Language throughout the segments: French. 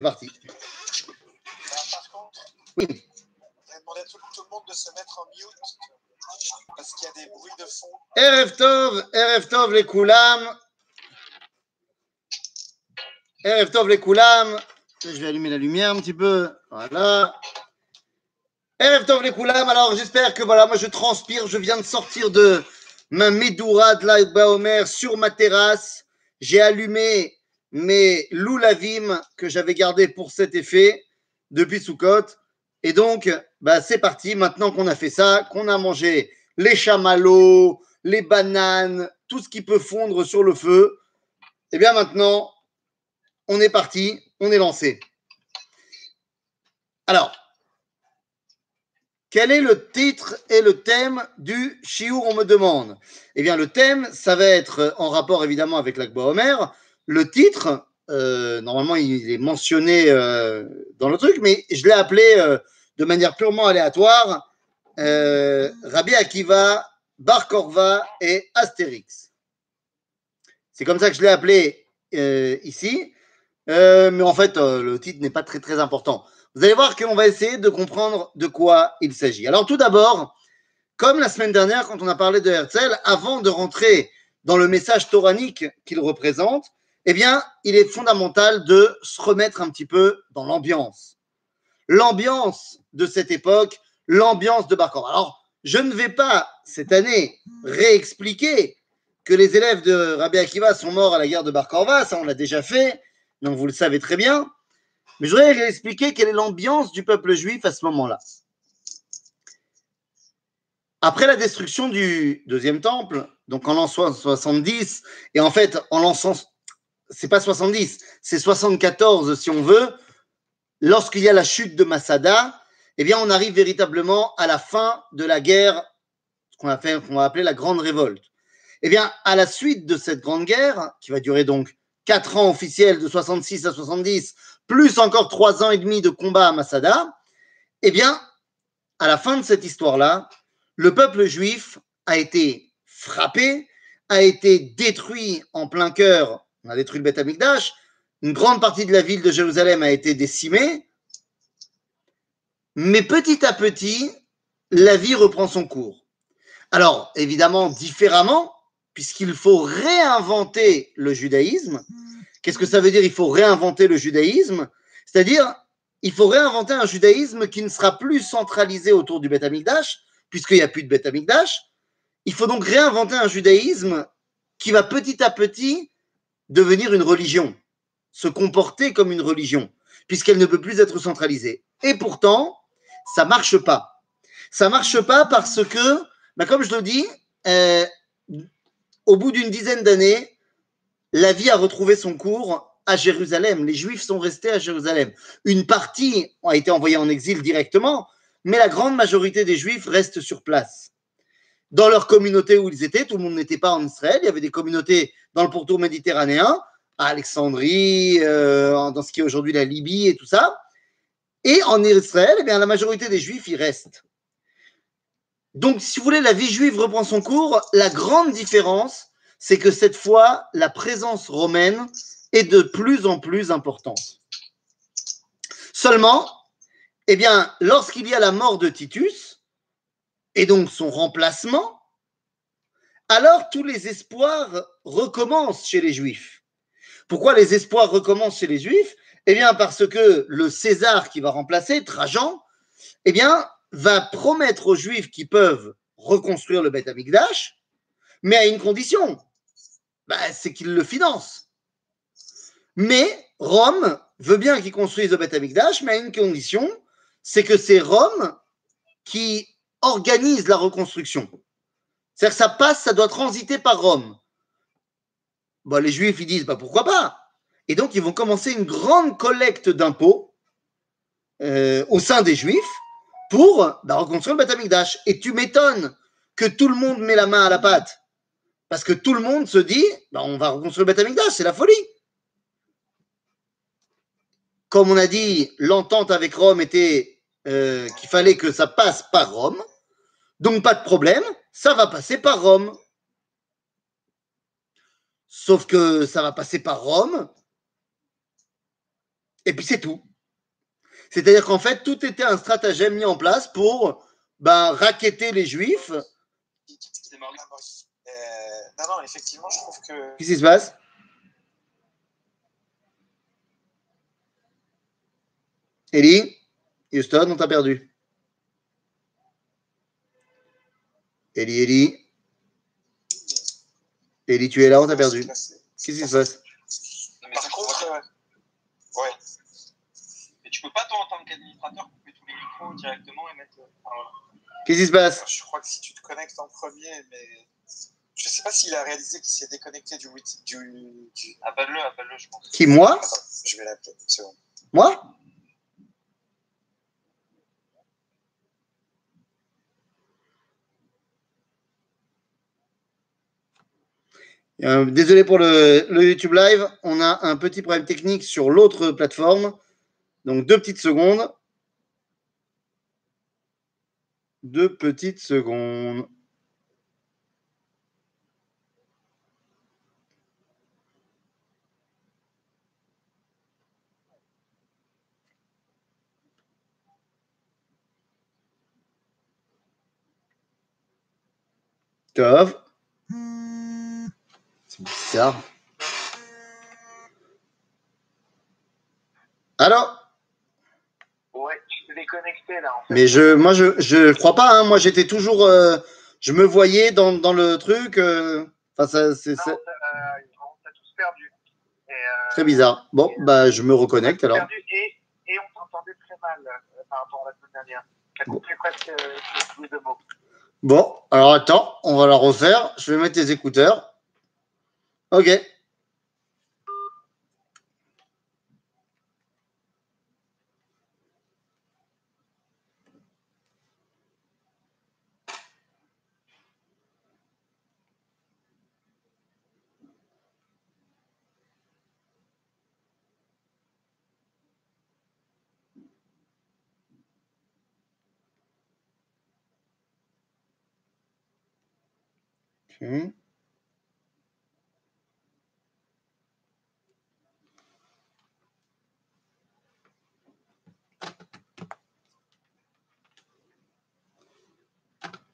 parti. par contre, Oui. je vais demander à tout, tout le monde de se mettre en mute parce qu'il y a des bruits de fond. Erev Tov, Erev Tov les Koulam. Erev Tov les Koulam. Je vais allumer la lumière un petit peu. Voilà. Erev Tov les Koulam. Alors, j'espère que voilà, moi je transpire. Je viens de sortir de ma Medoura de la Baomer sur ma terrasse. J'ai allumé mes loulavim que j'avais gardés pour cet effet depuis Soukot. Et donc, bah, c'est parti. Maintenant qu'on a fait ça, qu'on a mangé les chamallows, les bananes, tout ce qui peut fondre sur le feu, eh bien maintenant, on est parti, on est lancé. Alors, quel est le titre et le thème du Chiour, on me demande? Eh bien, le thème, ça va être en rapport évidemment avec l'Akba Omer. Le titre, euh, normalement, il est mentionné euh, dans le truc, mais je l'ai appelé euh, de manière purement aléatoire Rabbi Akiva, Bar Korva et Astérix. C'est comme ça que je l'ai appelé ici, mais en fait, le titre n'est pas très très important. Vous allez voir qu'on va essayer de comprendre de quoi il s'agit. Alors tout d'abord, comme la semaine dernière quand on a parlé de Herzl, avant de rentrer dans le message toranique qu'il représente, eh bien, il est fondamental de se remettre un petit peu dans l'ambiance. L'ambiance de cette époque, l'ambiance de Bar Korva. Alors, je ne vais pas cette année réexpliquer que les élèves de Rabbi Akiva sont morts à la guerre de Bar Korva, ça on l'a déjà fait, donc vous le savez très bien. Mais je voudrais expliquer quelle est l'ambiance du peuple juif à ce moment-là. Après la destruction du deuxième temple, donc en l'an 70, et en fait en l'an, c'est pas 70, c'est 74 si on veut, lorsqu'il y a la chute de Masada, eh bien on arrive véritablement à la fin de la guerre, qu'on va appeler la grande révolte. Eh bien, à la suite de cette grande guerre, qui va durer donc quatre ans officiels de 66 à 70, plus encore trois ans et demi de combat à Masada, eh bien, à la fin de cette histoire-là, le peuple juif a été frappé, a été détruit en plein cœur. On a détruit le Beth Amikdash. Une grande partie de la ville de Jérusalem a été décimée. Mais petit à petit, la vie reprend son cours. Alors, évidemment, différemment, puisqu'il faut réinventer le judaïsme. Qu'est-ce que ça veut dire Il faut réinventer le judaïsme, c'est-à-dire il faut réinventer un judaïsme qui ne sera plus centralisé autour du Beth Amikdash, puisqu'il n'y a plus de Beth Amikdash. Il faut donc réinventer un judaïsme qui va petit à petit devenir une religion, se comporter comme une religion, puisqu'elle ne peut plus être centralisée. Et pourtant, ça marche pas. Ça marche pas parce que, bah comme je le dis, euh, au bout d'une dizaine d'années, la vie a retrouvé son cours à Jérusalem. Les Juifs sont restés à Jérusalem. Une partie a été envoyée en exil directement, mais la grande majorité des Juifs restent sur place. Dans leur communauté où ils étaient, tout le monde n'était pas en Israël. Il y avait des communautés dans le pourtour méditerranéen, à Alexandrie, euh, dans ce qui est aujourd'hui la Libye et tout ça. Et en Israël, eh bien, la majorité des Juifs y restent. Donc, si vous voulez, la vie juive reprend son cours. La grande différence, c'est que cette fois, la présence romaine est de plus en plus importante. Seulement, eh bien, lorsqu'il y a la mort de Titus, et donc son remplacement, alors tous les espoirs recommencent chez les Juifs. Pourquoi les espoirs recommencent chez les Juifs? Eh bien, parce que le César qui va remplacer, Trajan, eh bien, va promettre aux Juifs qui peuvent reconstruire le Beth Amikdash, mais à une condition, bah, c'est qu'ils le financent. Mais Rome veut bien qu'ils construisent le Beth Amikdash, mais à une condition, c'est que c'est Rome qui organise la reconstruction. C'est-à-dire que ça passe, ça doit transiter par Rome. Bon, les Juifs, ils disent, bah, pourquoi pas? Et donc, ils vont commencer une grande collecte d'impôts euh, au sein des Juifs pour bah, reconstruire le Beth Amikdash. Et tu m'étonnes que tout le monde met la main à la pâte. Parce que tout le monde se dit, bah, on va reconstruire le Beth Amikdash, c'est la folie. Comme on a dit, l'entente avec Rome était euh, qu'il fallait que ça passe par Rome. Donc pas de problème, ça va passer par Rome. Sauf que ça va passer par Rome. Et puis c'est tout. C'est-à-dire qu'en fait, tout était un stratagème mis en place pour ben, raqueter les Juifs. Euh, non, non, effectivement, je trouve que. Qu'est-ce qui se passe? Ellie Houston, on t'a perdu. Ellie, Ellie. Ellie, tu es là, on t'a perdu. Qu'est-ce qui se passe? Non, mais Par contre, ouais. ouais. Mais tu peux pas, toi, en tant qu'administrateur, couper tous les micros directement et mettre. Qu'est-ce qui se passe? Je crois que si tu te connectes en premier, mais. Je sais pas s'il a réalisé qu'il s'est déconnecté du. du, du... Appelle-le, appelle-le, je pense. Qui, moi? Attends, je vais l'appeler. C'est bon. Moi? Euh, désolé pour le, YouTube Live, on a un petit problème technique sur l'autre plateforme. Donc deux petites secondes. Deux petites secondes. C'est bizarre. Alors Ouais, je suis déconnecté là. En fait. Mais je, moi, je, je crois pas. Hein. Moi, j'étais toujours. euh, je me voyais dans, dans le truc. euh, Enfin, ça, c'est Non, euh, on t'a tous perdu. Et, euh, très bizarre. Bon, bah, je me reconnecte alors. perdu et, et on t'entendait très mal euh, par rapport à la semaine dernière. Coupé presque euh, tous les deux mots. Bon, alors attends, on va la refaire. Je vais mettre les écouteurs. Ok. Ok.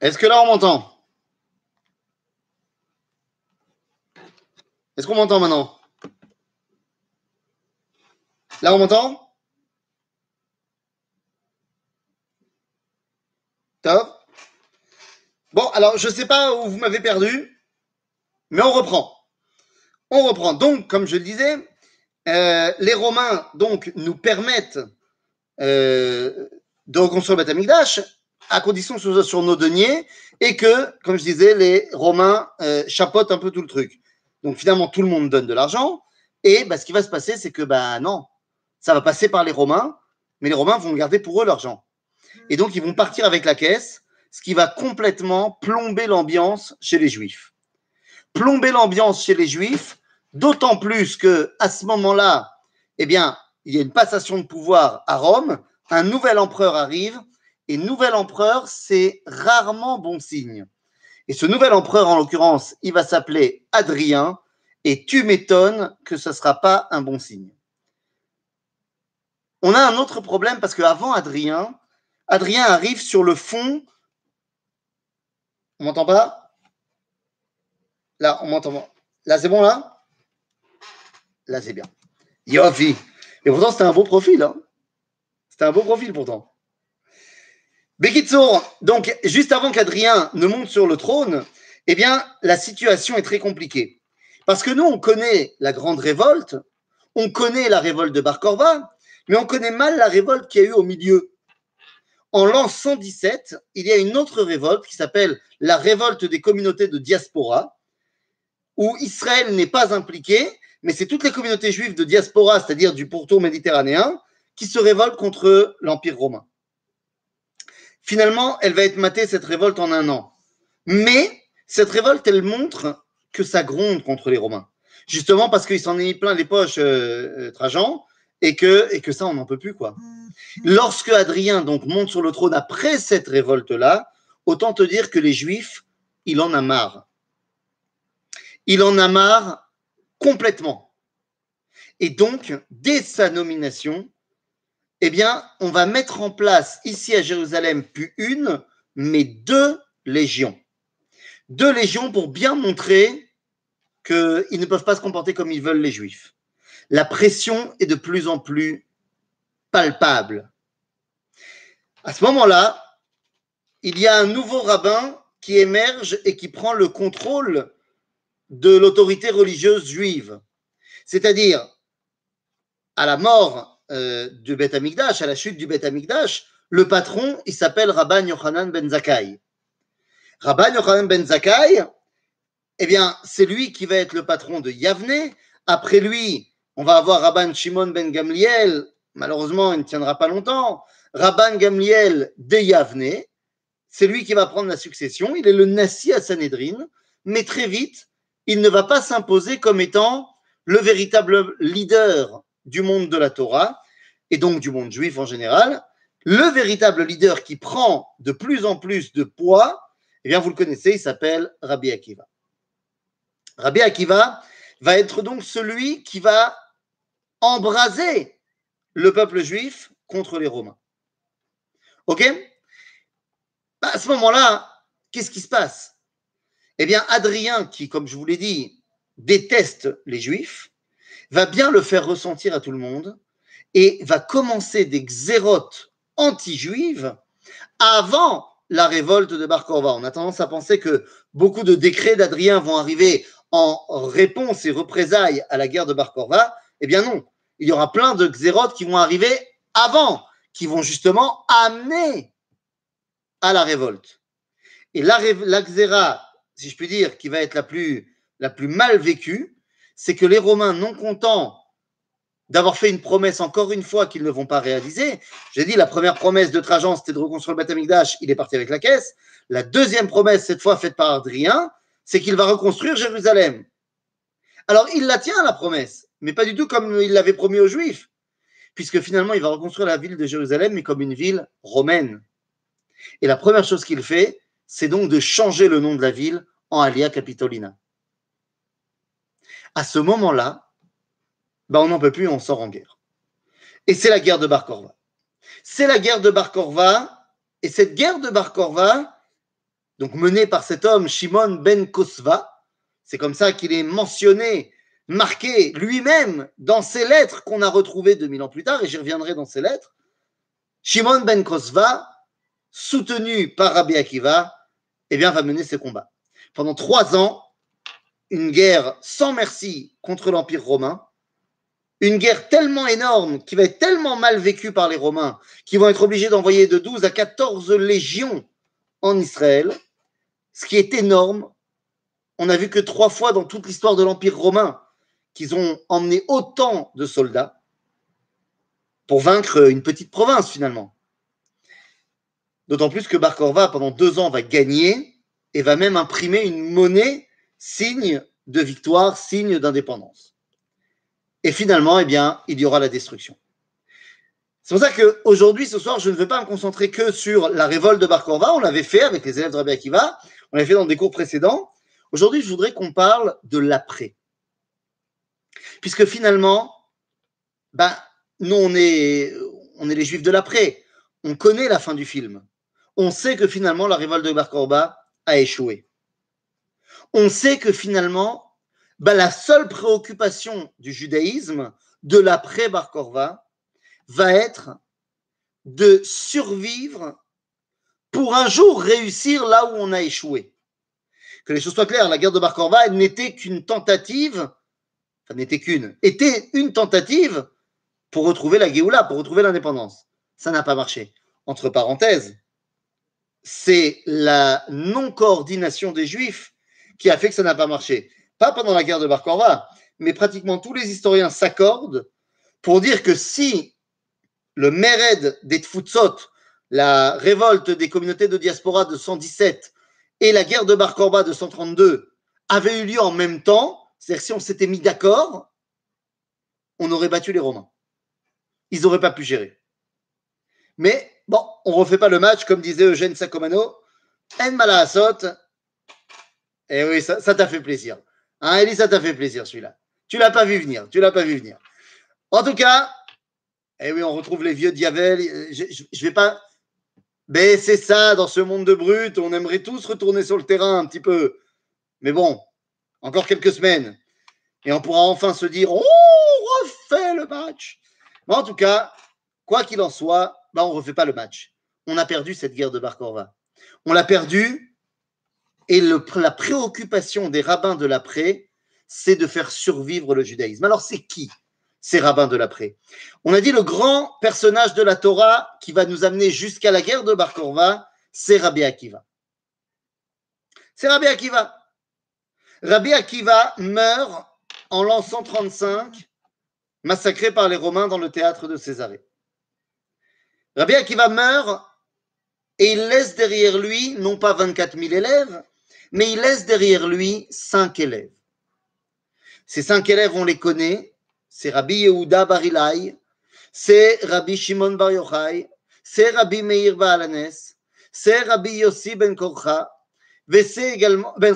Est-ce que là on m'entend? Est-ce qu'on m'entend maintenant? Là on m'entend? Top. Bon, alors je ne sais pas où vous m'avez perdu, mais on reprend. On reprend. Donc, comme je le disais, euh, les Romains donc nous permettent euh, de reconstruire le Beth Amikdash à condition que ce soit sur nos deniers et que, comme je disais, les Romains euh, chapeautent un peu tout le truc. Donc finalement, tout le monde donne de l'argent et bah, ce qui va se passer, c'est que bah non, ça va passer par les Romains, mais les Romains vont garder pour eux l'argent. Et donc ils vont partir avec la caisse, ce qui va complètement plomber l'ambiance chez les Juifs. Plomber l'ambiance chez les Juifs, d'autant plus que à ce moment-là, eh bien, il y a une passation de pouvoir à Rome, un nouvel empereur arrive et nouvel empereur, c'est rarement bon signe. Et ce nouvel empereur, en l'occurrence, il va s'appeler Adrien, et tu m'étonnes que ce ne sera pas un bon signe. On a un autre problème parce qu'avant Adrien, Adrien arrive sur le fond. On m'entend pas? Là, on m'entend. pas. Là, c'est bon, là? Là, c'est bien. Yofi Et pourtant, c'était un beau profil. Hein c'était un beau profil, pourtant. Bekitsour, donc juste avant qu'Adrien ne monte sur le trône, eh bien, la situation est très compliquée. Parce que nous, on connaît la grande révolte, on connaît la révolte de Bar Korba, mais on connaît mal la révolte qu'il y a eu au milieu. En l'an 117, il y a une autre révolte qui s'appelle la révolte des communautés de diaspora, où Israël n'est pas impliqué, mais c'est toutes les communautés juives de diaspora, c'est-à-dire du pourtour méditerranéen, qui se révoltent contre l'Empire romain. Finalement, elle va être matée, cette révolte, en un an. Mais cette révolte, elle montre que ça gronde contre les Romains. Justement parce qu'il s'en est mis plein les poches, euh, Trajan, et que, et que ça, on n'en peut plus, quoi. Lorsque Adrien, donc, monte sur le trône après cette révolte-là, autant te dire que les Juifs, il en a marre. Il en a marre complètement. Et donc, dès sa nomination, eh bien, on va mettre en place ici à Jérusalem, plus une, mais deux légions. Deux légions pour bien montrer qu'ils ne peuvent pas se comporter comme ils veulent les Juifs. La pression est de plus en plus palpable. À ce moment-là, il y a un nouveau rabbin qui émerge et qui prend le contrôle de l'autorité religieuse juive. C'est-à-dire, à la mort euh, du Beth Amikdash, à la chute du Beth Amikdash, le patron, il s'appelle Rabban Yochanan ben Zakkai. Rabban Yochanan ben Zakkai, eh bien, c'est lui qui va être le patron de Yavne. Après lui, on va avoir Rabban Shimon ben Gamliel. Malheureusement, il ne tiendra pas longtemps. Rabban Gamliel de Yavne. C'est lui qui va prendre la succession. Il est le Nassi à Sanhedrin. Mais très vite, il ne va pas s'imposer comme étant le véritable leader du monde de la Torah et donc du monde juif en général. Le véritable leader qui prend de plus en plus de poids, eh bien, vous le connaissez, il s'appelle Rabbi Akiva. Rabbi Akiva va être donc celui qui va embraser le peuple juif contre les Romains. OK? Bah, À ce moment-là, qu'est-ce qui se passe? Eh bien, Adrien, qui, comme je vous l'ai dit, déteste les Juifs, va bien le faire ressentir à tout le monde et va commencer des xérotes anti-juives avant la révolte de Bar. On a tendance à penser que beaucoup de décrets d'Adrien vont arriver en réponse et représailles à la guerre de Bar. Eh bien non, il y aura plein de xérotes qui vont arriver avant, qui vont justement amener à la révolte. Et la, la xéra, si je puis dire, qui va être la plus, la plus mal vécue, c'est que les Romains, non contents d'avoir fait une promesse encore une fois qu'ils ne vont pas réaliser. J'ai dit la première promesse de Trajan, c'était de reconstruire le Beth il est parti avec la caisse. La deuxième promesse, cette fois faite par Adrien, c'est qu'il va reconstruire Jérusalem. Alors il la tient la promesse, mais pas du tout comme il l'avait promis aux Juifs, puisque finalement il va reconstruire la ville de Jérusalem, mais comme une ville romaine. Et la première chose qu'il fait, c'est donc de changer le nom de la ville en Alia Capitolina. À ce moment-là, ben on n'en peut plus, on sort en guerre. Et c'est la guerre de Bar Korva. C'est la guerre de Bar Korva, et cette guerre de Bar Korva, donc menée par cet homme, Shimon ben Kosva, c'est comme ça qu'il est mentionné, marqué lui-même dans ses lettres qu'on a retrouvées 2000 ans plus tard, et j'y reviendrai dans ses lettres. Shimon ben Kosva, soutenu par Rabbi Akiva, eh bien, va mener ce combat. Pendant trois ans, une guerre sans merci contre l'Empire romain, une guerre tellement énorme, qui va être tellement mal vécue par les Romains, qui vont être obligés d'envoyer de 12 à 14 légions en Israël, ce qui est énorme. On n'a vu que trois fois dans toute l'histoire de l'Empire romain qu'ils ont emmené autant de soldats pour vaincre une petite province finalement. D'autant plus que Bar pendant deux ans, va gagner et va même imprimer une monnaie signe de victoire, signe d'indépendance. Et finalement, eh bien, il y aura la destruction. C'est pour ça qu'aujourd'hui, ce soir, je ne veux pas me concentrer que sur la révolte de Bar On l'avait fait avec les élèves de Rabbi Akiva. On l'avait fait dans des cours précédents. Aujourd'hui, je voudrais qu'on parle de l'après. Puisque finalement, ben, nous, on est, on est les juifs de l'après. On connaît la fin du film. On sait que finalement, la révolte de Bar a échoué. On sait que finalement, bah, la seule préoccupation du judaïsme de l'après-Bar Korva va être de survivre pour un jour réussir là où on a échoué. Que les choses soient claires, la guerre de Bar Korva n'était qu'une tentative, enfin n'était qu'une, était une tentative pour retrouver la Géoula, pour retrouver l'indépendance. Ça n'a pas marché. Entre parenthèses, c'est la non-coordination des Juifs qui a fait que ça n'a pas marché pas pendant la guerre de Bar Korva, mais pratiquement tous les historiens s'accordent pour dire que si le Mered des Tfutsot, la révolte des communautés de diaspora de 117 et la guerre de Bar Korba de 132 avaient eu lieu en même temps, c'est-à-dire si on s'était mis d'accord, on aurait battu les Romains. Ils n'auraient pas pu gérer. Mais bon, on ne refait pas le match, comme disait Eugène Sacomano. En Malaasot. Eh oui, ça t'a fait plaisir. Hein, Elie, ça t'a fait plaisir celui-là. Tu l'as pas vu venir. Tu l'as pas vu venir. En tout cas, eh oui, on retrouve les vieux diavels. Je ne vais pas. Mais c'est ça, dans ce monde de brutes, on aimerait tous retourner sur le terrain un petit peu. Mais bon, encore quelques semaines. Et on pourra enfin se dire on refait le match. Mais en tout cas, quoi qu'il en soit, bah, on ne refait pas le match. On a perdu cette guerre de Barkorva. On l'a perdu. Et la préoccupation des rabbins de l'après, c'est de faire survivre le judaïsme. Alors, c'est qui ces rabbins de l'après? On a dit le grand personnage de la Torah qui va nous amener jusqu'à la guerre de Bar c'est Rabbi Akiva. C'est Rabbi Akiva. Rabbi Akiva meurt en l'an 135, massacré par les Romains dans le théâtre de Césarée. Rabbi Akiva meurt et il laisse derrière lui, non pas 24 000 élèves, mais il laisse derrière lui cinq élèves. Ces cinq élèves, on les connaît. C'est Rabbi Yehuda Barilai, c'est Rabbi Shimon Bar Yochai, c'est Rabbi Meir Baalanes, c'est Rabbi Yossi Ben Korcha, c'est également, Ben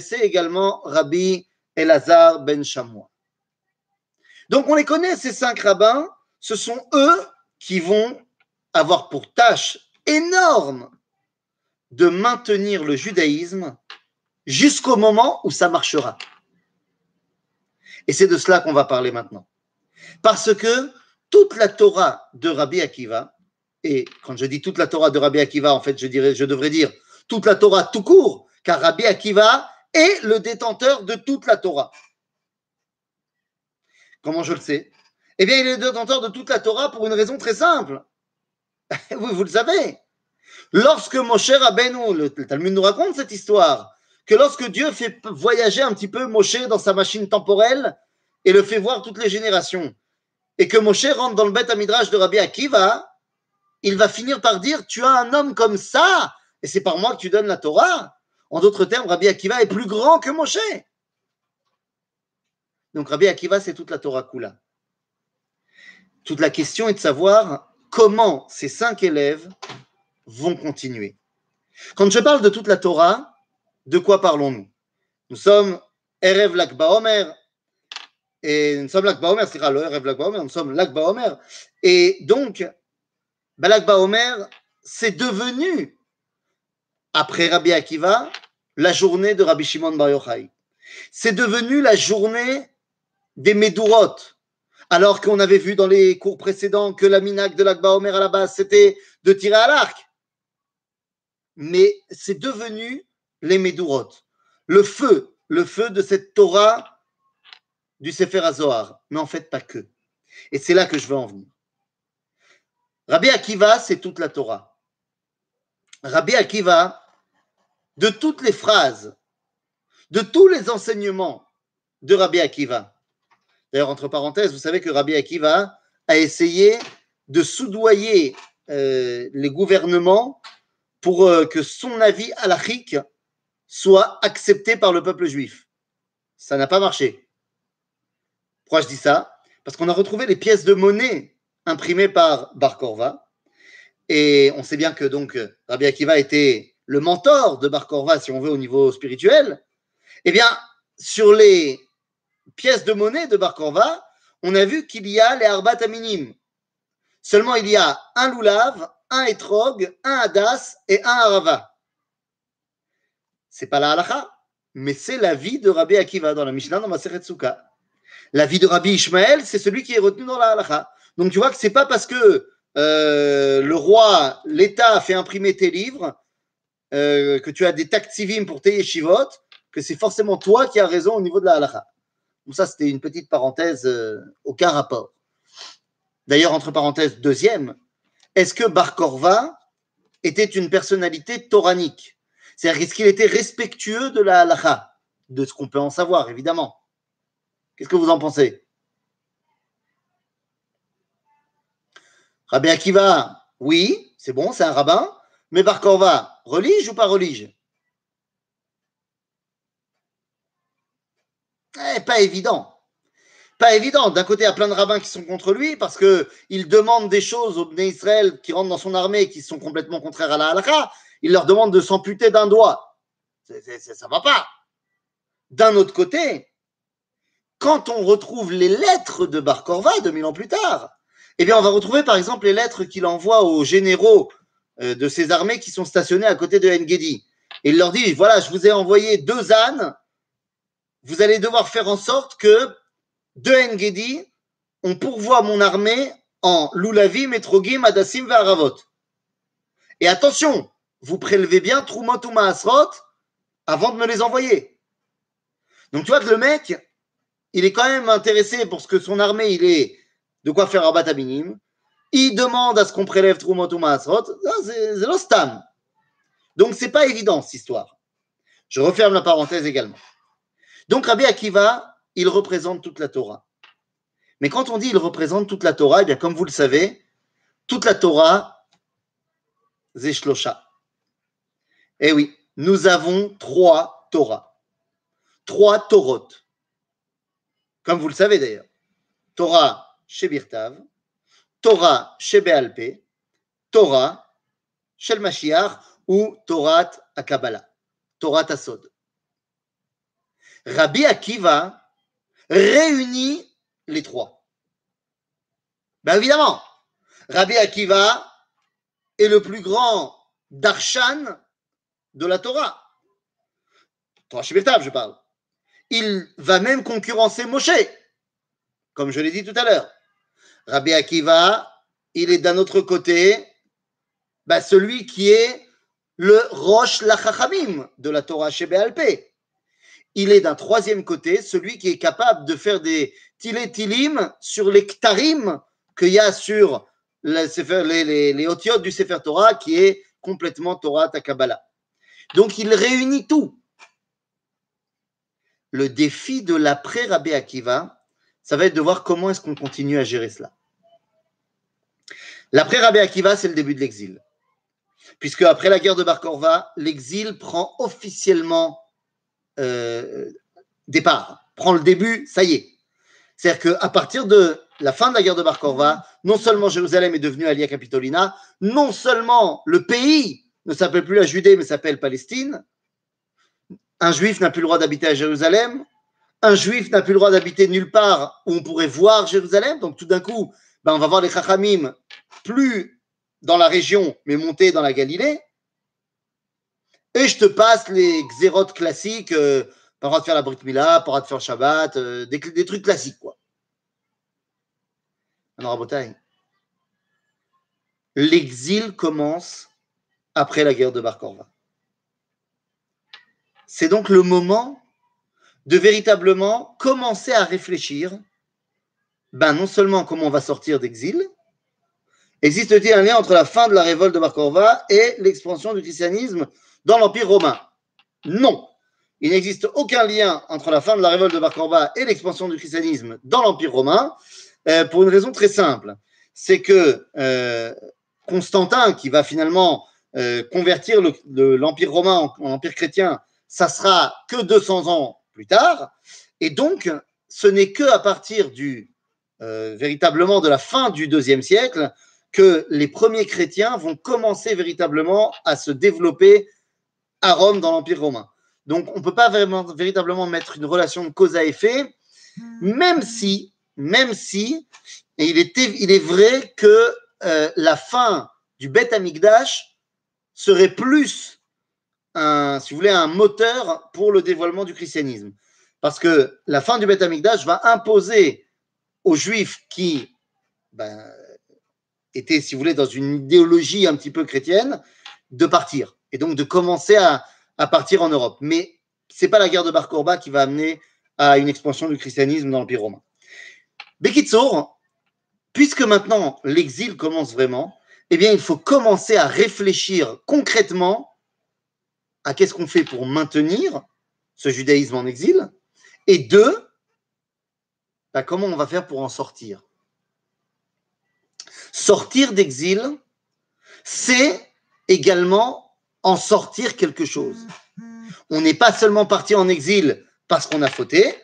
c'est également Rabbi Elazar Ben Shamoua. Donc on les connaît, ces cinq rabbins, ce sont eux qui vont avoir pour tâche énorme de maintenir le judaïsme jusqu'au moment où ça marchera. Et c'est de cela qu'on va parler maintenant. Parce que toute la Torah de Rabbi Akiva, et quand je dis toute la Torah de Rabbi Akiva, en fait, je, devrais dire toute la Torah tout court, car Rabbi Akiva est le détenteur de toute la Torah. Comment je le sais? Eh bien, il est le détenteur de toute la Torah pour une raison très simple. vous le savez. Lorsque Moshe Rabbeinu, le, Talmud nous raconte cette histoire, que lorsque Dieu fait voyager un petit peu Moshe dans sa machine temporelle et le fait voir toutes les générations, et que Moshe rentre dans le bête à Midrash de Rabbi Akiva, il va finir par dire Tu as un homme comme ça, et c'est par moi que tu donnes la Torah. En d'autres termes, Rabbi Akiva est plus grand que Moshe. Donc Rabbi Akiva, c'est toute la Torah Kula. Toute la question est de savoir comment ces cinq élèves vont continuer. Quand je parle de toute la Torah, de quoi parlons-nous? Nous sommes Erev Lakba Omer, et nous sommes Lakba Omer, c'est le Erev Lakba Omer, nous sommes Lakba Omer. Et donc, bah, Lakba Omer, c'est devenu, après Rabbi Akiva, la journée de Rabbi Shimon Bar Yochai. C'est devenu la journée des Medurot. Alors qu'on avait vu dans les cours précédents que la minac de l'Akba Omer à la base, c'était de tirer à l'arc. Mais c'est devenu les Médurot, le feu, le feu de cette Torah du Sefer HaZohar, mais en fait pas que. Et c'est là que je veux en venir. Rabbi Akiva, c'est toute la Torah. Rabbi Akiva, de toutes les phrases, de tous les enseignements de Rabbi Akiva. D'ailleurs, entre parenthèses, vous savez que Rabbi Akiva a essayé de soudoyer euh, les gouvernements pour euh, que son avis halachique soit accepté par le peuple juif. Ça n'a pas marché. Pourquoi je dis ça? Parce qu'on a retrouvé les pièces de monnaie imprimées par Bar Korva. Et on sait bien que donc Rabbi Akiva était le mentor de Bar Korva, si on veut, au niveau spirituel. Eh bien, sur les pièces de monnaie de Bar Korva, on a vu qu'il y a les Arbat Aminim. Seulement, il y a un Loulav, un Etrog, un Hadas et un Arava c'est pas la halakha, mais c'est la vie de Rabbi Akiva dans la Mishnah, dans ma Souka. La vie de Rabbi Ishmael, c'est celui qui est retenu dans la halakha. Donc tu vois que c'est pas parce que euh, le roi, l'État a fait imprimer tes livres, euh, que tu as des tactivim pour tes yeshivot, que c'est forcément toi qui as raison au niveau de la halakha. Donc ça, c'était une petite parenthèse, euh, aucun rapport. D'ailleurs, entre parenthèses, deuxième, est-ce que Bar Korva était une personnalité toranique? C'est-à-dire, est-ce qu'il était respectueux de la halakha De ce qu'on peut en savoir, évidemment. Qu'est-ce que vous en pensez? Rabbi Akiva, oui, c'est bon, c'est un rabbin. Mais Bar Korva, relige ou pas relige? Eh, Pas évident. Pas évident. D'un côté, il y a plein de rabbins qui sont contre lui parce qu'il demande des choses aux Bnei Israël qui rentrent dans son armée qui sont complètement contraires à la halakha il leur demande de s'amputer d'un doigt. Ça ne va pas. D'un autre côté, quand on retrouve les lettres de Bar Korva 2000 ans plus tard, eh bien, on va retrouver par exemple les lettres qu'il envoie aux généraux euh, de ces armées qui sont stationnés à côté de Engedi. Et il leur dit voilà, je vous ai envoyé deux ânes, vous allez devoir faire en sorte que de Engedi, on pourvoit mon armée en Lulavim, Etrogim, Adassim, Varavot. Et attention, vous prélevez bien Trumot ou Maasrot avant de me les envoyer. Donc tu vois que le mec, il est quand même intéressé pour ce que son armée, il est de quoi faire un minim. Il demande à ce qu'on prélève Trumot ou Maasrot. C'est l'ostam. Donc c'est pas évident cette histoire. Je referme la parenthèse également. Donc Rabbi Akiva, il représente toute la Torah. Mais quand on dit il représente toute la Torah, eh bien comme vous le savez, toute la Torah, Zeshlosha. Eh oui, nous avons trois Torahs. Trois Torot. Comme vous le savez d'ailleurs. Torah chez Birtav, Torah chez Bealpe, Torah chez le ou Torah à Kabbalah, Torah Asod. Rabbi Akiva réunit les trois. Bien évidemment, Rabbi Akiva est le plus grand darshan de la Torah. Torah je parle. Il va même concurrencer Moshe, comme je l'ai dit tout à l'heure. Rabbi Akiva, il est d'un autre côté, bah, celui qui est le Rosh Lachachamim de la Torah Alpe il est d'un troisième côté, celui qui est capable de faire des tilim sur les ktarim qu'il y a sur les, les, les, du Sefer Torah, qui est complètement Torah Takabala. Donc il réunit tout. Le défi de l'après Rabbi Akiva, ça va être de voir comment est-ce qu'on continue à gérer cela. L'après Rabbi Akiva, c'est le début de l'exil. Puisque après la guerre de Bar Korva, l'exil prend officiellement euh, départ, prend le début, ça y est. C'est-à-dire qu'à partir de la fin de la guerre de Bar non seulement Jérusalem est devenue Alia Capitolina, non seulement le pays ne s'appelle plus la Judée, mais s'appelle Palestine, un juif n'a plus le droit d'habiter à Jérusalem, un juif n'a plus le droit d'habiter nulle part où on pourrait voir Jérusalem, donc tout d'un coup, ben on va voir les Chachamim plus dans la région, mais monter dans la Galilée. Et je te passe les xérotes classiques, euh, pas faire la Brit Mila, pas le droit de faire Shabbat, euh, des, trucs classiques, quoi. Alors, à l'exil commence après la guerre de Bar Korva. C'est donc le moment de véritablement commencer à réfléchir, ben non seulement comment on va sortir d'exil, existe-t-il un lien entre la fin de la révolte de Bar Korva et l'expansion du christianisme dans l'Empire romain Non. Il n'existe aucun lien entre la fin de la révolte de Bar Korva et l'expansion du christianisme dans l'Empire romain, euh, pour une raison très simple. C'est que euh, Constantin, qui va finalement euh, convertir l'Empire romain en, empire chrétien, ça sera que 200 ans plus tard. Et donc, ce n'est que à partir du véritablement de la fin du deuxième siècle que les premiers chrétiens vont commencer véritablement à se développer à Rome dans l'Empire romain. Donc, on ne peut pas vraiment, véritablement mettre une relation de cause à effet, même si, même si, et il, est, il est vrai que euh, la fin du Beth Amikdash serait plus, un, si vous voulez, un moteur pour le dévoilement du christianisme. Parce que la fin du Beth Amikdash va imposer aux Juifs qui ben, étaient, si vous voulez, dans une idéologie un petit peu chrétienne, de partir et donc de commencer à, partir en Europe. Mais ce n'est pas la guerre de Bar qui va amener à une expansion du christianisme dans l'Empire romain. Bekitsour, puisque maintenant l'exil commence vraiment, eh bien, il faut commencer à réfléchir concrètement à qu'est-ce qu'on fait pour maintenir ce judaïsme en exil, et deux, bah, comment on va faire pour en sortir? Sortir d'exil, c'est également en sortir quelque chose. On n'est pas seulement parti en exil parce qu'on a fauté,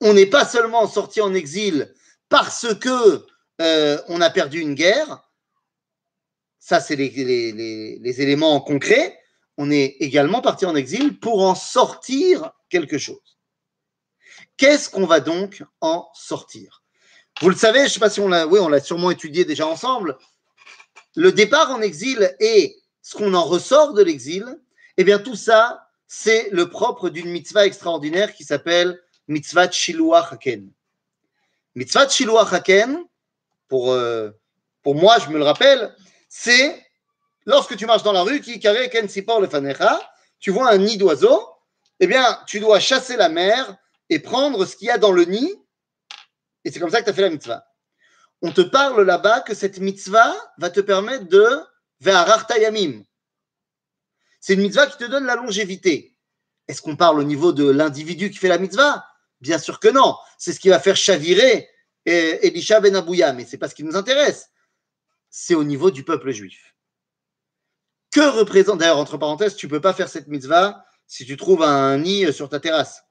on n'est pas seulement sorti en exil parce que euh, on a perdu une guerre. Ça, c'est les, éléments concrets. On est également parti en exil pour en sortir quelque chose. Qu'est-ce qu'on va donc en sortir? Vous le savez, je ne sais pas si on l'a, oui, on l'a sûrement étudié déjà ensemble. Le départ en exil et ce qu'on en ressort de l'exil, eh bien tout ça, c'est le propre d'une mitzvah extraordinaire qui s'appelle mitzvah Shiluach Haken. Mitzvah Shiluach Haken, pour, euh, pour moi, je me le rappelle, c'est lorsque tu marches dans la rue, qui tu vois un nid d'oiseau, eh bien, tu dois chasser la mer et prendre ce qu'il y a dans le nid, et c'est comme ça que tu as fait la mitzvah. On te parle là-bas que cette mitzvah va te permettre de. C'est une mitzvah qui te donne la longévité. Est-ce qu'on parle au niveau de l'individu qui fait la mitzvah? Bien sûr que non. C'est ce qui va faire chavirer eh, Elisha ben Abouya, mais c'est pas ce qui nous intéresse. C'est au niveau du peuple juif. Que représente, d'ailleurs, entre parenthèses, tu peux pas faire cette mitzvah si tu trouves un nid sur ta terrasse.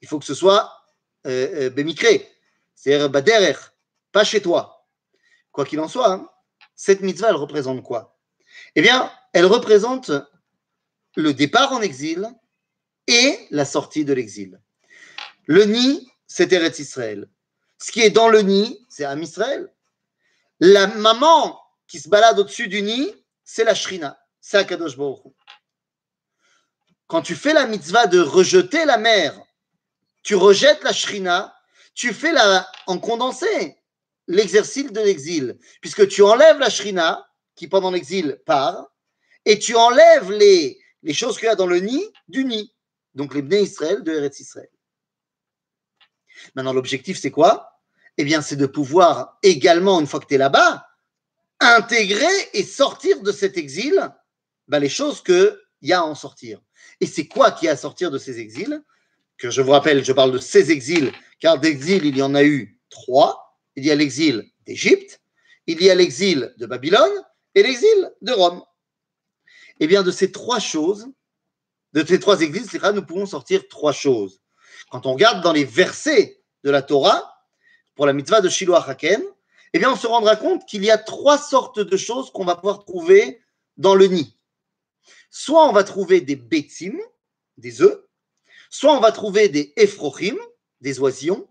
Il faut que ce soit euh, euh bémicré, c'est-à-dire baderer, pas chez toi. Quoi qu'il en soit, hein, cette mitzvah, elle représente quoi? Eh bien, elle représente le départ en exil et la sortie de l'exil. Le nid, c'est Eretz Israël. Ce qui est dans le nid, c'est Am Israël. La maman qui se balade au-dessus du nid, c'est la Shrina, c'est Akadosh Baruch. Quand tu fais la mitzvah de rejeter la mer, tu rejettes la Shrina, tu fais la, en condensé l'exercice de l'exil, puisque tu enlèves la Shrina, qui pendant l'exil part, et tu enlèves les, les choses qu'il y a dans le nid du nid, donc les Bnei Israël de Eretz Israël. Maintenant, l'objectif, c'est quoi? Eh bien, c'est de pouvoir également, une fois que tu es là-bas, intégrer et sortir de cet exil ben, les choses qu'il y a à en sortir. Et c'est quoi qui a à sortir de ces exils? Que je vous rappelle, je parle de ces exils, car d'exil, il y en a eu trois. Il y a l'exil d'Égypte, il y a l'exil de Babylone et l'exil de Rome. Eh bien, de ces trois choses, de ces trois exils, nous pouvons sortir trois choses. Quand on regarde dans les versets de la Torah, pour la mitzvah de Shiloh Haken, eh bien, on se rendra compte qu'il y a trois sortes de choses qu'on va pouvoir trouver dans le nid. Soit on va trouver des bétim, des œufs, soit on va trouver des ephrochim, des oisillons,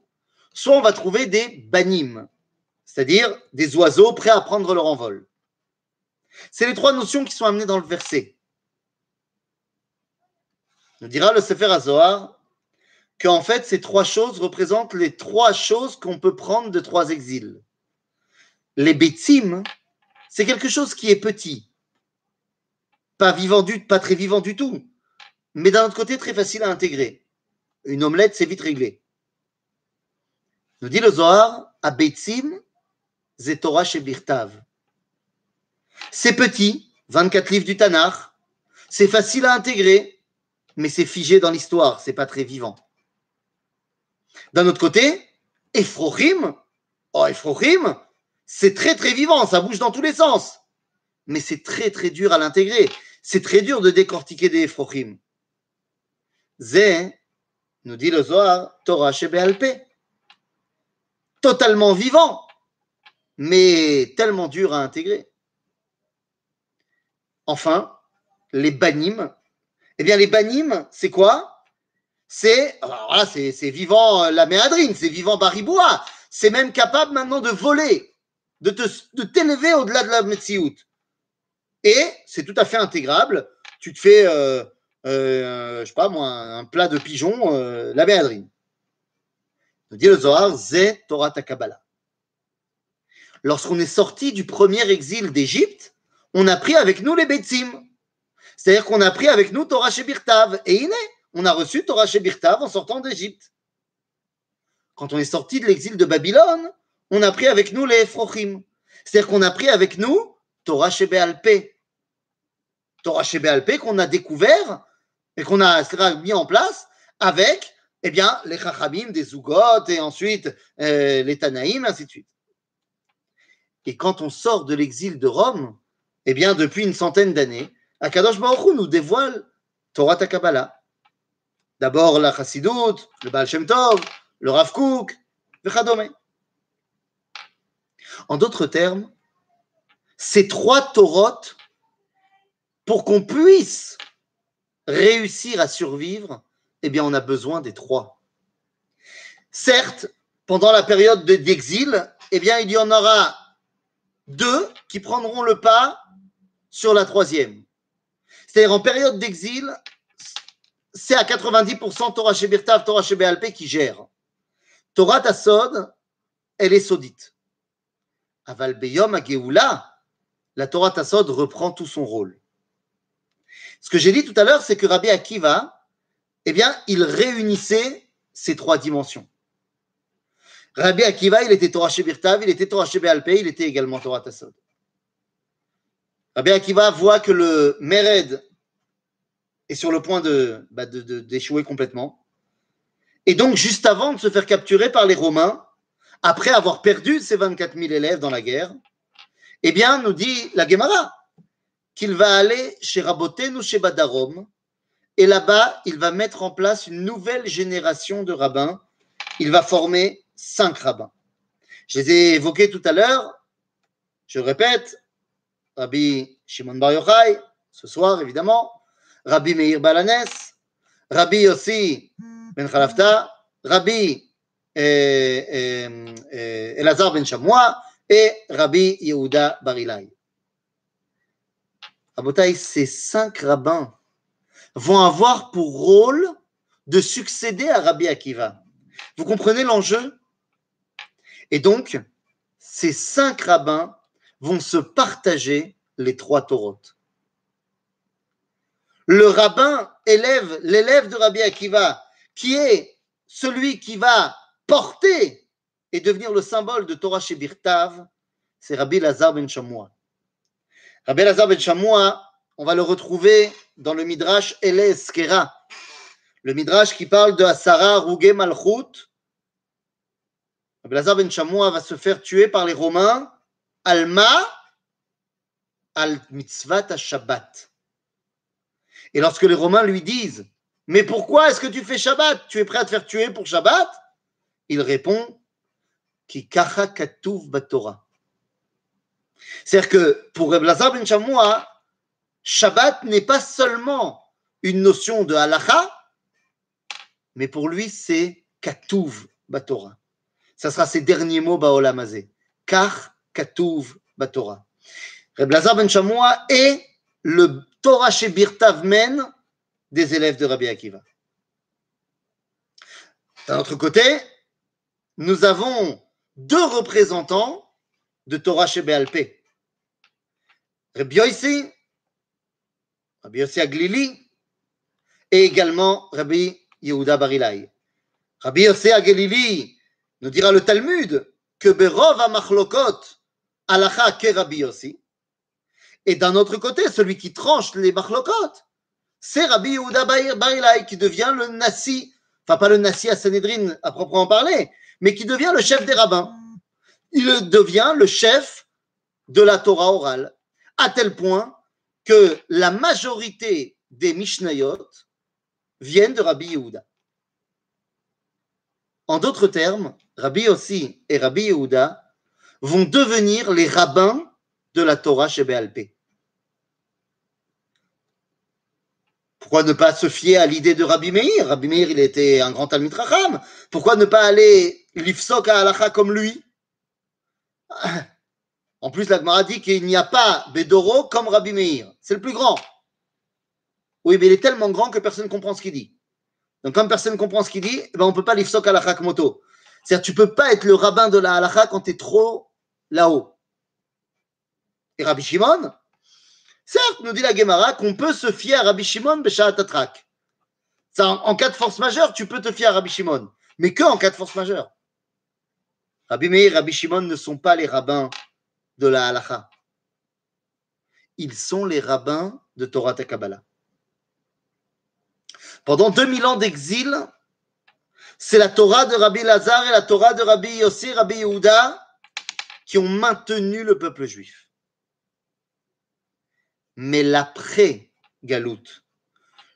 soit on va trouver des banim, c'est-à-dire des oiseaux prêts à prendre leur envol. C'est les trois notions qui sont amenées dans le verset. Nous dira le Sefer Azohar qu'en fait, ces trois choses représentent les trois choses qu'on peut prendre de trois exils. Les bétim, c'est quelque chose qui est petit, pas vivant du, pas très vivant du tout, mais d'un autre côté très facile à intégrer. Une omelette, c'est vite réglé. Nous dit le Zohar, à Beitsim, Zetorah Shebirtav. C'est petit, 24 livres du Tanakh, c'est facile à intégrer, mais c'est figé dans l'histoire, c'est pas très vivant. D'un autre côté, Ephrochim, oh Ephrochim, c'est très très vivant, ça bouge dans tous les sens mais c'est très très dur à l'intégrer. C'est très dur de décortiquer des Ephrochim. Zé, nous dit le Zohar, Torah Alpé. Totalement vivant, mais tellement dur à intégrer. Enfin, les banim. Eh bien, les banim, c'est quoi? C'est voilà, c'est vivant euh, la méadrine, c'est vivant Bariboua. C'est même capable maintenant de voler, de t'élever de au-delà de la Metsiout. Et c'est tout à fait intégrable. Tu te fais, euh, euh, je sais pas moi, un plat de pigeon, euh, la béadrine. Dit le Zohar, Zé Torah. Lorsqu'on est sorti du premier exil d'Égypte, on a pris avec nous les Betzim. C'est-à-dire qu'on a pris avec nous Torah Shebirtav. Et Iné, on a reçu Torah Shebirtav en sortant d'Égypte. Quand on est sorti de l'exil de Babylone, on a pris avec nous les Ephrochim. C'est-à-dire qu'on a pris avec nous Torah Shebéalpé. Torah Shebéalpé qu'on a découvert et qu'on a mis en place avec eh bien, les Chachamim, des Zougot et ensuite euh, les Tanaïm, ainsi de suite. Et quand on sort de l'exil de Rome, eh bien, depuis une centaine d'années, Akadosh Baruch nous dévoile Torah Takabala. D'abord la Chassidut, le Baal Shem Tov, le Rav Kook, le Chadome. En d'autres termes, ces trois Torotes pour qu'on puisse réussir à survivre, eh bien, on a besoin des trois. Certes, pendant la période de- d'exil, eh bien, il y en aura deux qui prendront le pas sur la troisième. C'est-à-dire, en période d'exil, c'est à 90% Torah chez Birtav, Torah chez Béalpé qui gère. Torah Tassod, elle est saudite. Aval Beyom Ageoula, la Torah Tassod reprend tout son rôle. Ce que j'ai dit tout à l'heure, c'est que Rabbi Akiva, eh bien, il réunissait ces trois dimensions. Rabbi Akiva, il était Torah chez Birtav, il était Torah chez Béalpé, il était également Torah Tassod. Rabbi Akiva voit que le Mered est sur le point de, bah, de- d'échouer complètement. Et donc, juste avant de se faire capturer par les Romains, après avoir perdu ses 24 000 élèves dans la guerre, eh bien, nous dit la Gemara qu'il va aller chez Rabotenu, chez Badarom, et là-bas, il va mettre en place une nouvelle génération de rabbins. Il va former cinq rabbins. Je les ai évoqués tout à l'heure. Je répète, Rabbi Shimon Bar Yochai, ce soir évidemment, Rabbi Meir Balanes, Rabbi Yossi Ben Khalafta, Rabbi euh, euh, euh, Elazar Ben Shamoua et Rabbi Yehuda Barilai. Rabotai, ces cinq rabbins vont avoir pour rôle de succéder à Rabbi Akiva. Vous comprenez l'enjeu? Et donc, ces cinq rabbins vont se partager les trois taurotes. Le rabbin élève l'élève de Rabbi Akiva, qui est celui qui va porter et devenir le symbole de Torah chez Birtav, c'est Rabbi Lazar ben Shamoua. Rabbi Lazar ben Shamoua, on va le retrouver dans le Midrash Ele Eskera, le Midrash qui parle de Asara Rougé Malchut. Rabbi Lazar ben Shamoua va se faire tuer par les Romains, Alma, al mitzvat Shabbat. Et lorsque les Romains lui disent Mais pourquoi est-ce que tu fais Shabbat? Tu es prêt à te faire tuer pour Shabbat? Il répond Ki batorah. C'est-à-dire que pour Reb Lazar ben Shamoua, Shabbat n'est pas seulement une notion de halacha, mais pour lui c'est katuv batorah. Ça sera ses derniers mots baolam hazeh. Kach katuv batorah. Reb Lazar ben Shamoua est le Torah chez des élèves de Rabbi Akiva. D'un autre côté, nous avons deux représentants de Torah chez Béalpé. Rabbi Yossi Aglili, et également Rabbi Yehuda Barilai. Rabbi Yossi Aglili nous dira le Talmud que Berov Amachlokot Alacha ke Rabbi Yossi. Et d'un autre côté, celui qui tranche les machlokot, c'est Rabbi Yehuda Barilai qui devient le Nassi, enfin pas le Nassi à Sanhedrin à proprement parler, mais qui devient le chef des rabbins. Il devient le chef de la Torah orale, à tel point que la majorité des Mishnayot viennent de Rabbi Yehuda. En d'autres termes, Rabbi Yossi et Rabbi Yehuda vont devenir les rabbins de la Torah chez Béalpé. Pourquoi ne pas se fier à l'idée de Rabbi Meir? Rabbi Meir, il était un grand Talmud Racham. Pourquoi ne pas aller l'ifsok à halacha comme lui? En plus, la Gemara dit qu'il n'y a pas Bedoro comme Rabbi Meir. C'est le plus grand. Oui, mais il est tellement grand que personne ne comprend ce qu'il dit. Donc, comme personne ne comprend ce qu'il dit, eh ben, on ne peut pas l'ifsok à halacha moto. C'est-à-dire, tu ne peux pas être le rabbin de la halacha quand tu es trop là-haut. Et Rabbi Shimon, certes, nous dit la Gemara qu'on peut se fier à Rabbi Shimon Beshaat Atrak. Ça, en, cas de force majeure, tu peux te fier à Rabbi Shimon, mais que en cas de force majeure. Rabbi Meir Rabbi Shimon ne sont pas les rabbins de la halacha. Ils sont les rabbins de Torah et Kabbalah. Pendant 2000 ans d'exil, c'est la Torah de Rabbi Lazar et la Torah de Rabbi Yossi, Rabbi Yehuda qui ont maintenu le peuple juif. Mais l'après-Galout,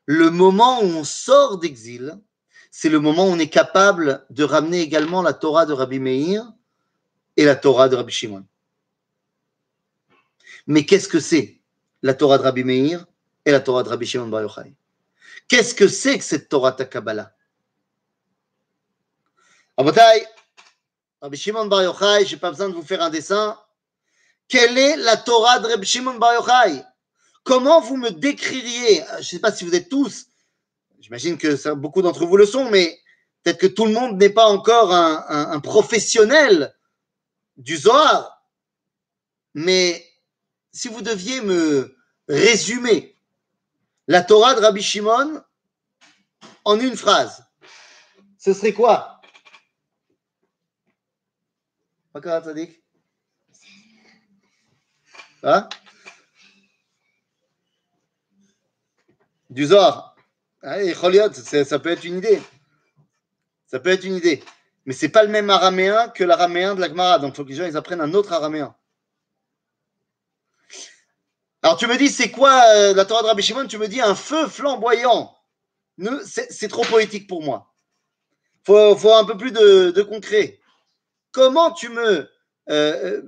le moment où on sort d'exil, c'est le moment où on est capable de ramener également la Torah de Rabbi Meir et la Torah de Rabbi Shimon. Mais qu'est-ce que c'est la Torah de Rabbi Meir et la Torah de Rabbi Shimon Bar Yochai? Qu'est-ce que c'est que cette Torah Kabbalah? Rabotai, Rabbi Shimon Bar Yochai, je n'ai pas besoin de vous faire un dessin. Quelle est la Torah de Rabbi Shimon Bar Yochai? Comment vous me décririez? Je ne sais pas si vous êtes tous, j'imagine que beaucoup d'entre vous le sont, mais peut-être que tout le monde n'est pas encore un, un- un professionnel du Zohar. Mais si vous deviez me résumer la Torah de Rabbi Shimon en une phrase, ce serait quoi? Hein? Du Zohar. Allez, c'est- ça peut être une idée. Ça peut être une idée. Mais c'est pas le même araméen que l'araméen de la Gemara. Donc il faut que les gens ils apprennent un autre araméen. Alors tu me dis, c'est quoi euh, la Torah de Rabbi Shimon? Tu me dis un feu flamboyant. C'est trop poétique pour moi. faut, faut un peu plus de, concret. Comment tu me, euh, euh,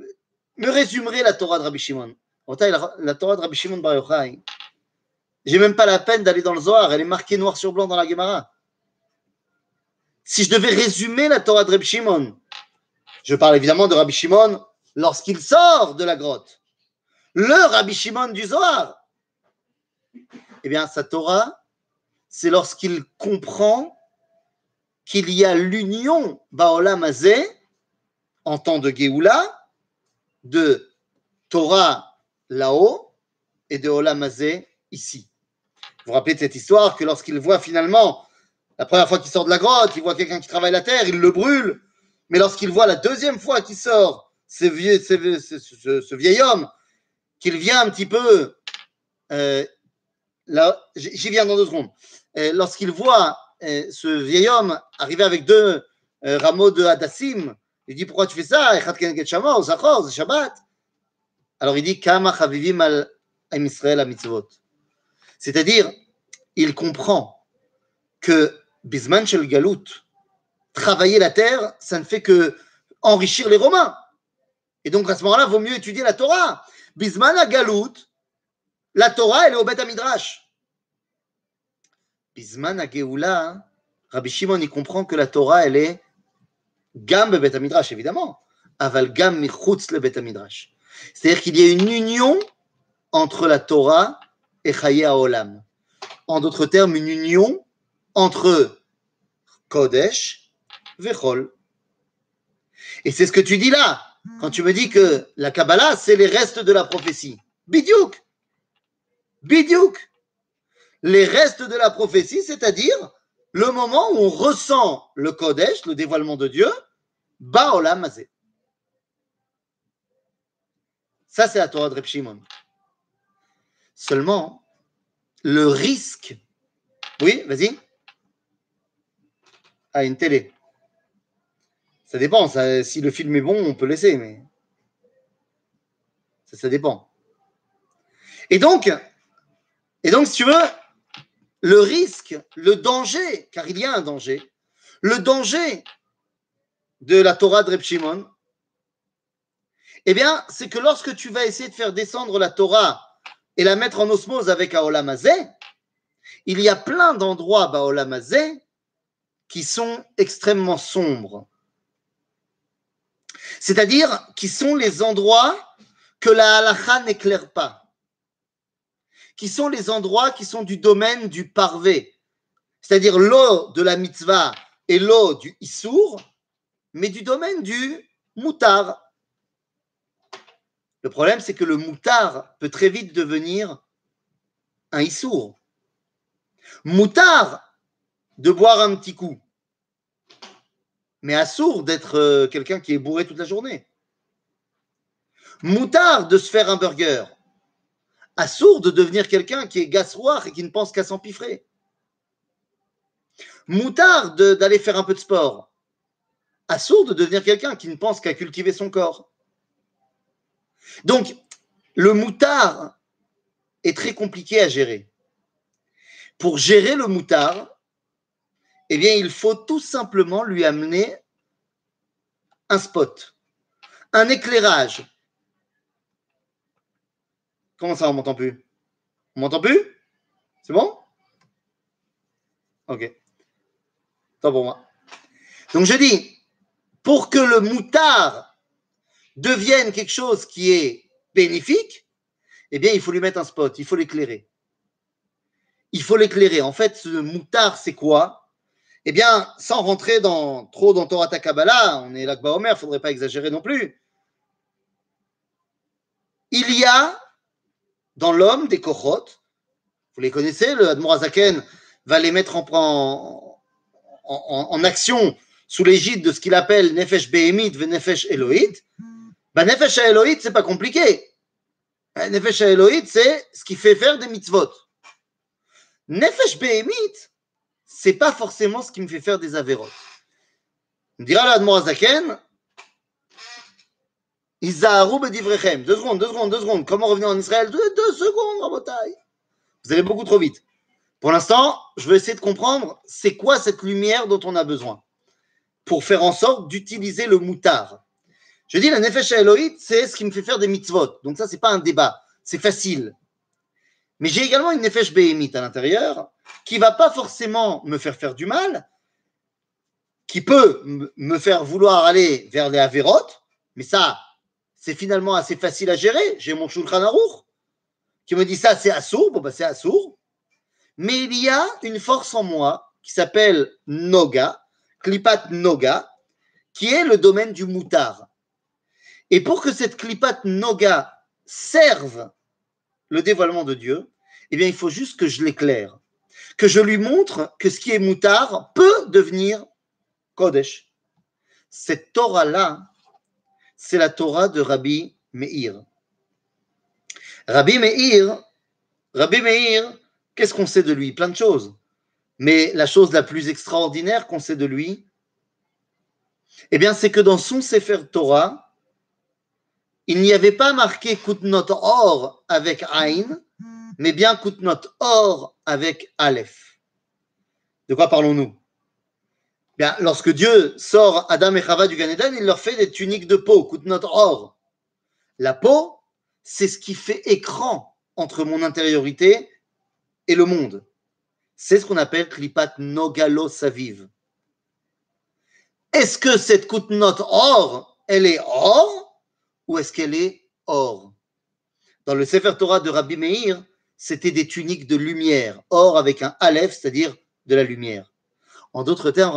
me résumerais la Torah de Rabbi Shimon? La, la Torah de Rabbi Shimon Bar Yochai, j'ai même pas la peine d'aller dans le Zohar. Elle est marquée noir sur blanc dans la Gemara. Si je devais résumer la Torah de Rabbi Shimon, je parle évidemment de Rabbi Shimon lorsqu'il sort de la grotte. Le Rabbi Shimon du Zohar. Eh bien, sa Torah, c'est lorsqu'il comprend qu'il y a l'union Baolam Hazeh, en temps de Géoula, de Torah là-haut et de Olam ici. Vous vous rappelez de cette histoire que lorsqu'il voit finalement, la première fois qu'il sort de la grotte, il voit quelqu'un qui travaille la terre, il le brûle, mais lorsqu'il voit la deuxième fois qu'il sort, ce vieil homme, qu'il vient un petit peu, euh, là, j'y viens dans deux secondes, Euh, lorsqu'il voit euh, ce vieil homme arriver avec deux rameaux de Hadassim, il dit pourquoi tu fais ça? Shabbat. Alors il dit Kama chavivim al Israël mitzvot. C'est-à-dire, il comprend que Bisman shel Galut, travailler la terre, ça ne fait que enrichir les Romains. Et donc à ce moment-là, vaut mieux étudier la Torah. Bisman la Galut, la Torah, elle est au Beth Midrash. Bisman à Géoula, Rabbi Shimon, il comprend que la Torah, elle est Gam Bet Midrash, évidemment. Aval Gam Michutz le Bet Midrash. C'est-à-dire qu'il y a une union entre la Torah et Chaye Olam. En d'autres termes, une union entre Kodesh et. Et c'est ce que tu dis là, quand tu me dis que la Kabbalah, c'est les restes de la prophétie. Bidiouk Bidiouk Les restes de la prophétie, c'est-à-dire le moment où on ressent le Kodesh, le dévoilement de Dieu, Baolam Hazeh. Ça, c'est la Torah de Reb Shimon. Seulement, le risque. Oui, vas-y. Ah, une télé. Ça dépend. si le film est bon, on peut laisser, mais. Ça, dépend. Et donc, et donc, si tu veux, le risque, le danger, car il y a un danger, le danger de la Torah de Reb Shimon, eh bien, c'est que lorsque tu vas essayer de faire descendre la Torah et la mettre en osmose avec Aolam Hazeh, il y a plein d'endroits Baolam Hazeh qui sont extrêmement sombres. C'est-à-dire qui sont les endroits que la halakha n'éclaire pas. Qui sont les endroits qui sont du domaine du parvé. C'est-à-dire l'eau de la mitzvah et l'eau du issour, mais du domaine du moutar. Le problème, c'est que le moutar peut très vite devenir un issour. Moutar de boire un petit coup, mais assourd d'être euh, quelqu'un qui est bourré toute la journée. Moutard de se faire un burger, assourd de devenir quelqu'un qui est gasroir et qui ne pense qu'à s'empiffrer. Moutard d'aller faire un peu de sport, assourd de devenir quelqu'un qui ne pense qu'à cultiver son corps. Donc, le moutard est très compliqué à gérer. Pour gérer le moutard, eh bien, il faut tout simplement lui amener un spot, un éclairage. Comment ça, on m'entend plus? On m'entend plus? C'est bon? Ok. Tant pour moi. Donc je dis, pour que le moutard devienne quelque chose qui est bénéfique, eh bien, il faut lui mettre un spot, il faut l'éclairer. Il faut l'éclairer. En fait, ce moutard, c'est quoi? Eh bien, sans rentrer dans, trop dans Torah Takabala, on est que Omer, il ne faudrait pas exagérer non plus. Il y a dans l'homme des kochot, vous les connaissez, le Admorazaken va les mettre en, action sous l'égide de ce qu'il appelle Nefesh Behemit ve Nefesh Elohit. Ben, Nefesh Elohit, c'est pas compliqué. Nefesh Elohit, c'est ce qui fait faire des mitzvot. Nefesh Behemit, c'est pas forcément ce qui me fait faire des avérotes. On dira là, Admorazaken, Izaharu bedivrechem. Deux secondes, deux secondes, deux secondes. Comment revenir en Israël? Deux, deux secondes, Rabotai. Vous allez beaucoup trop vite. Pour l'instant, je vais essayer de comprendre c'est quoi cette lumière dont on a besoin pour faire en sorte d'utiliser le moutard? Je dis la Nefesh Elohit, c'est ce qui me fait faire des mitzvot. Donc ça, c'est pas un débat, c'est facile. Mais j'ai également une Nefesh Behemit à l'intérieur qui va pas forcément me faire faire du mal, qui peut me faire vouloir aller vers les Averot, mais ça, c'est finalement assez facile à gérer. J'ai mon Shulchan qui me dit ça, c'est assourd. Bon, bah, c'est assourd. Mais il y a une force en moi qui s'appelle Noga, Klipat Noga, qui est le domaine du moutard. Et pour que cette Klipat Noga serve le dévoilement de Dieu, eh bien, il faut juste que je l'éclaire, que je lui montre que ce qui est moutard peut devenir Kodesh. Cette Torah-là, c'est la Torah de Rabbi Meir. Rabbi Meir, Rabbi Meir, qu'est-ce qu'on sait de lui? Plein de choses. Mais la chose la plus extraordinaire qu'on sait de lui, eh bien, c'est que dans son Sefer Torah, il n'y avait pas marqué Kutnot Or avec Ain, mais bien Kutnot Or avec Aleph. De quoi parlons-nous? Bien, lorsque Dieu sort Adam et Chava du Gan Eden, il leur fait des tuniques de peau, Kutnot Or. La peau, c'est ce qui fait écran entre mon intériorité et le monde. C'est ce qu'on appelle Klipat Nogalo Saviv. Est-ce que cette Kutnot Or, elle est or? Ou est-ce qu'elle est or Dans le Sefer Torah de Rabbi Meir, c'était des tuniques de lumière, or avec un Aleph, c'est-à-dire de la lumière. En d'autres termes,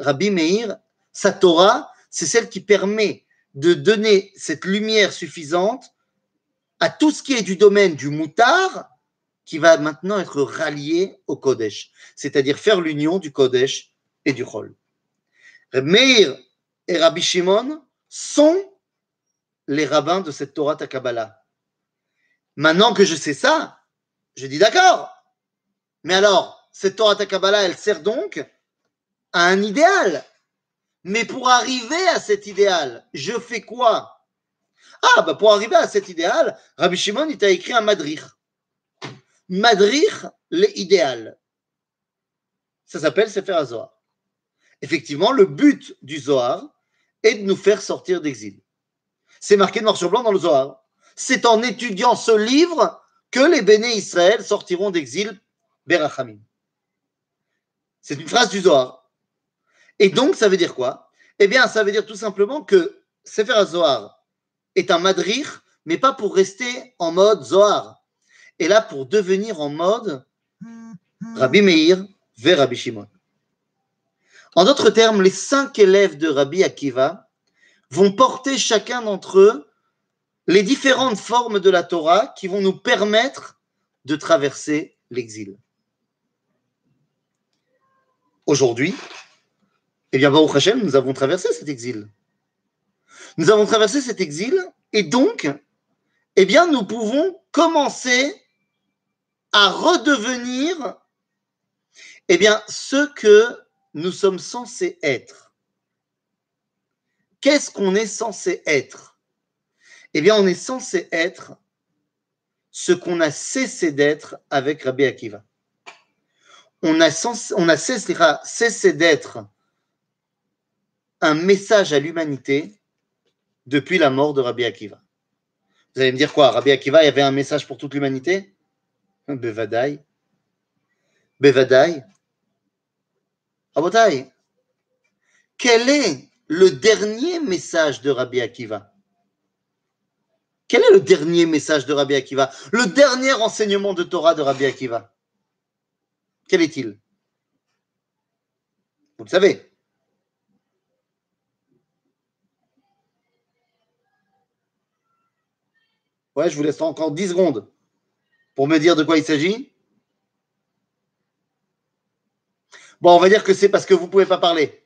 Rabbi Meir, sa Torah, c'est celle qui permet de donner cette lumière suffisante à tout ce qui est du domaine du moutard qui va maintenant être rallié au Kodesh, c'est-à-dire faire l'union du Kodesh et du Chol. Meir et Rabbi Shimon sont les rabbins de cette Torah Takabala. Maintenant que je sais ça, je dis d'accord. Mais alors, cette Torah Takabala, elle sert donc à un idéal. Mais pour arriver à cet idéal, je fais quoi? Ah, bah pour arriver à cet idéal, Rabbi Shimon, il t'a écrit un madrich. Madrich, l'idéal. Ça s'appelle Sefer Zohar. Effectivement, le but du Zohar est de nous faire sortir d'exil. C'est marqué noir sur blanc dans le Zohar. C'est en étudiant ce livre que les béné Israël sortiront d'exil Berachamim. C'est une phrase du Zohar. Et donc, ça veut dire quoi? Eh bien, ça veut dire tout simplement que Sefer Zohar est un madrich, mais pas pour rester en mode Zohar. Et là, pour devenir en mode Rabbi Meir vers Rabbi Shimon. En d'autres termes, les cinq élèves de Rabbi Akiva vont porter chacun d'entre eux les différentes formes de la Torah qui vont nous permettre de traverser l'exil. Aujourd'hui, eh bien, nous avons traversé cet exil. Nous avons traversé cet exil et donc, eh bien, nous pouvons commencer à redevenir, eh bien, ce que nous sommes censés être. Qu'est-ce qu'on est censé être? Eh bien, on est censé être ce qu'on a cessé d'être avec Rabbi Akiva. On a, cessé, d'être un message à l'humanité depuis la mort de Rabbi Akiva. Vous allez me dire quoi? Rabbi Akiva, il y avait un message pour toute l'humanité? Bevadaï. Bevadaï. Rabotai, quel est le dernier message de Rabbi Akiva Quel est le dernier message de Rabbi Akiva? Le dernier enseignement de Torah de Rabbi Akiva Quel est-il? Vous le savez. Ouais, je vous laisse encore 10 secondes pour me dire de quoi il s'agit. Bon, on va dire que c'est parce que vous ne pouvez pas parler.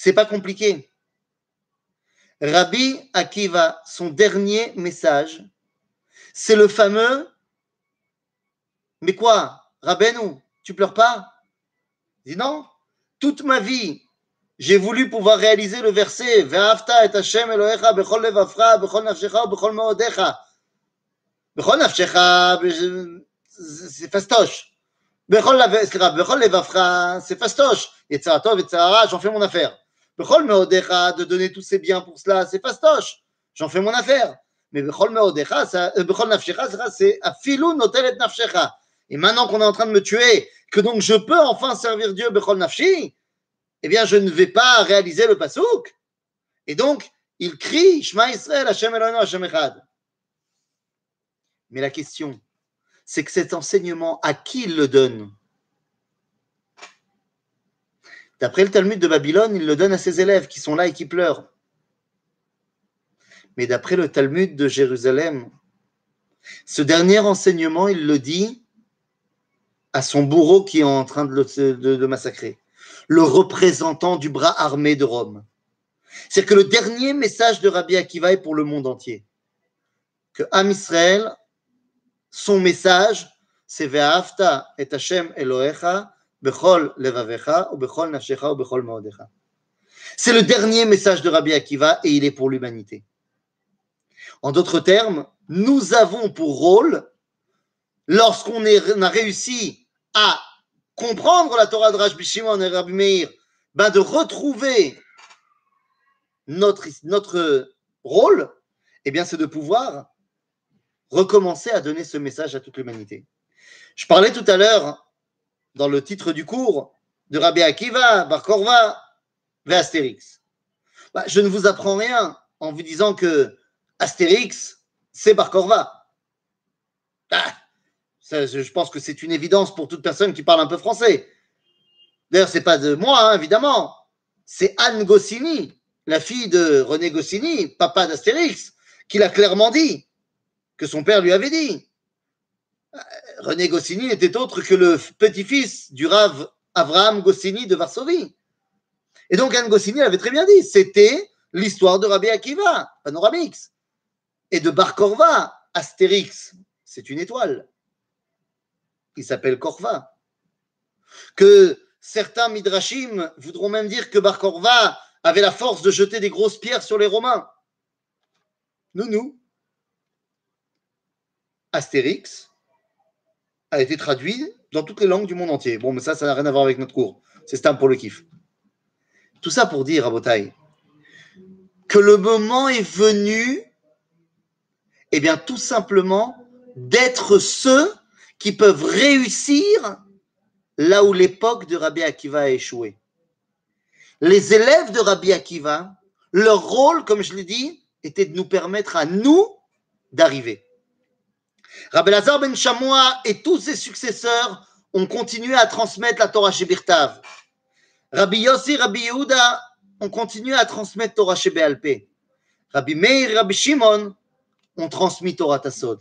C'est pas compliqué. Rabbi Akiva, son dernier message, c'est le fameux Mais quoi, Rabbeinu, tu pleures pas? Il dit non, toute ma vie, j'ai voulu pouvoir réaliser le verset Ve'afta et Hashem Elohecha bechol bechol nafshecha, bechol. Bechol c'est fastoche. Bechol c'est fastoche. Yetzaratov, Yetzarara, j'en fais mon affaire. Bechol meodecha, de donner tous ses biens pour cela, c'est fastoche. J'en fais mon affaire. Mais Bechol meodecha, Bechol nafshecha, c'est nafshecha. Et maintenant qu'on est en train de me tuer, que donc je peux enfin servir Dieu, Bechol nafshi, eh bien, je ne vais pas réaliser le pasouk. Et donc, il crie Shema Israël, Hashem Eloheinu, Hashem. Mais la question, c'est que cet enseignement, à qui il le donne? D'après le Talmud de Babylone, il le donne à ses élèves qui sont là et qui pleurent. Mais d'après le Talmud de Jérusalem, ce dernier enseignement, il le dit à son bourreau qui est en train de le massacrer le représentant du bras armé de Rome. C'est que le dernier message de Rabbi Akiva est pour le monde entier. Que Am Israël, son message, c'est Ve'afta et Hashem Elohecha C'est le dernier message de Rabbi Akiva et il est pour l'humanité. En d'autres termes, nous avons pour rôle, lorsqu'on a réussi à comprendre la Torah de Rajbi Shimon et Rabbi Meir, ben de retrouver notre, notre rôle, eh bien, c'est de pouvoir recommencer à donner ce message à toute l'humanité. Je parlais tout à l'heure, dans le titre du cours, de Rabbi Akiva, Bar Korva, Astérix. Ben, je ne vous apprends rien en vous disant que Astérix, c'est Bar Korva. Ah, je pense que c'est une évidence pour toute personne qui parle un peu français. D'ailleurs, c'est pas de moi, hein, évidemment. C'est Anne Goscinny, la fille de René Goscinny, papa d'Astérix, qui l'a clairement dit, que son père lui avait dit. René Goscinny n'était autre que le petit-fils du rave Abraham Goscinny de Varsovie. Et donc Anne Goscinny avait très bien dit, c'était l'histoire de Rabbi Akiva, Panoramix, et de Bar Korva, Astérix, c'est une étoile il s'appelle Korva. Que certains midrashim voudront même dire que Bar Korva avait la force de jeter des grosses pierres sur les Romains. Nous, nous. Astérix a été traduit dans toutes les langues du monde entier. Bon, mais ça, ça n'a rien à voir avec notre cours. C'est stam pour le kiff. Tout ça pour dire à Botaï que le moment est venu, eh bien, tout simplement, d'être ceux qui peuvent réussir là où l'époque de Rabbi Akiva a échoué. Les élèves de Rabbi Akiva, leur rôle, comme je l'ai dit, était de nous permettre à nous d'arriver. Rabbi Lazar ben Chamois et tous ses successeurs ont continué à transmettre la Torah chez Birtav. Rabbi Yossi, Rabbi Yehuda ont continué à transmettre Torah chez Be'alpé. Rabbi Meir, Rabbi Shimon ont transmis Torah Tassod.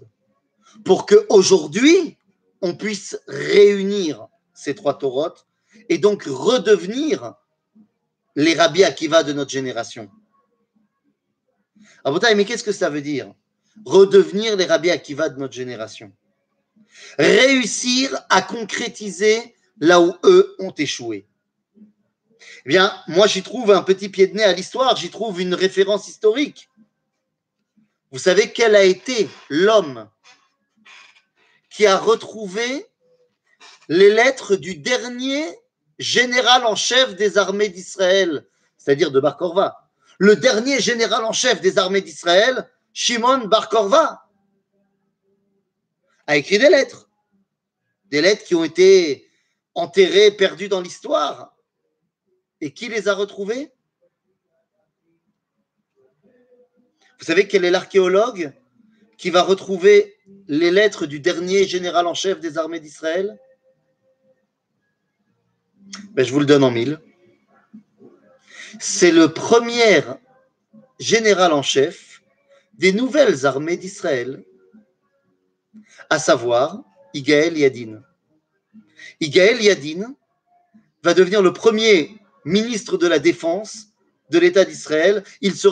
Pour que aujourd'hui, on puisse réunir ces trois Torotes et donc redevenir les Rabbi Akiva de notre génération. Abotai, mais qu'est-ce que ça veut dire? Redevenir les Rabbi Akiva de notre génération. Réussir à concrétiser là où eux ont échoué. Eh bien, moi, j'y trouve un petit pied de nez à l'histoire, j'y trouve une référence historique. Vous savez quel a été l'homme qui a retrouvé les lettres du dernier général en chef des armées d'Israël, c'est-à-dire de Bar Korva. Le dernier général en chef des armées d'Israël, Shimon Bar Korva, a écrit des lettres. Des lettres qui ont été enterrées, perdues dans l'histoire. Et qui les a retrouvés Vous savez quel est l'archéologue qui va retrouver les lettres du dernier général en chef des armées d'Israël? Ben, Je vous le donne en mille. C'est le premier général en chef des nouvelles armées d'Israël, à savoir Igaël Yadin. Igaël Yadin va devenir le premier ministre de la Défense de l'État d'Israël. Il sera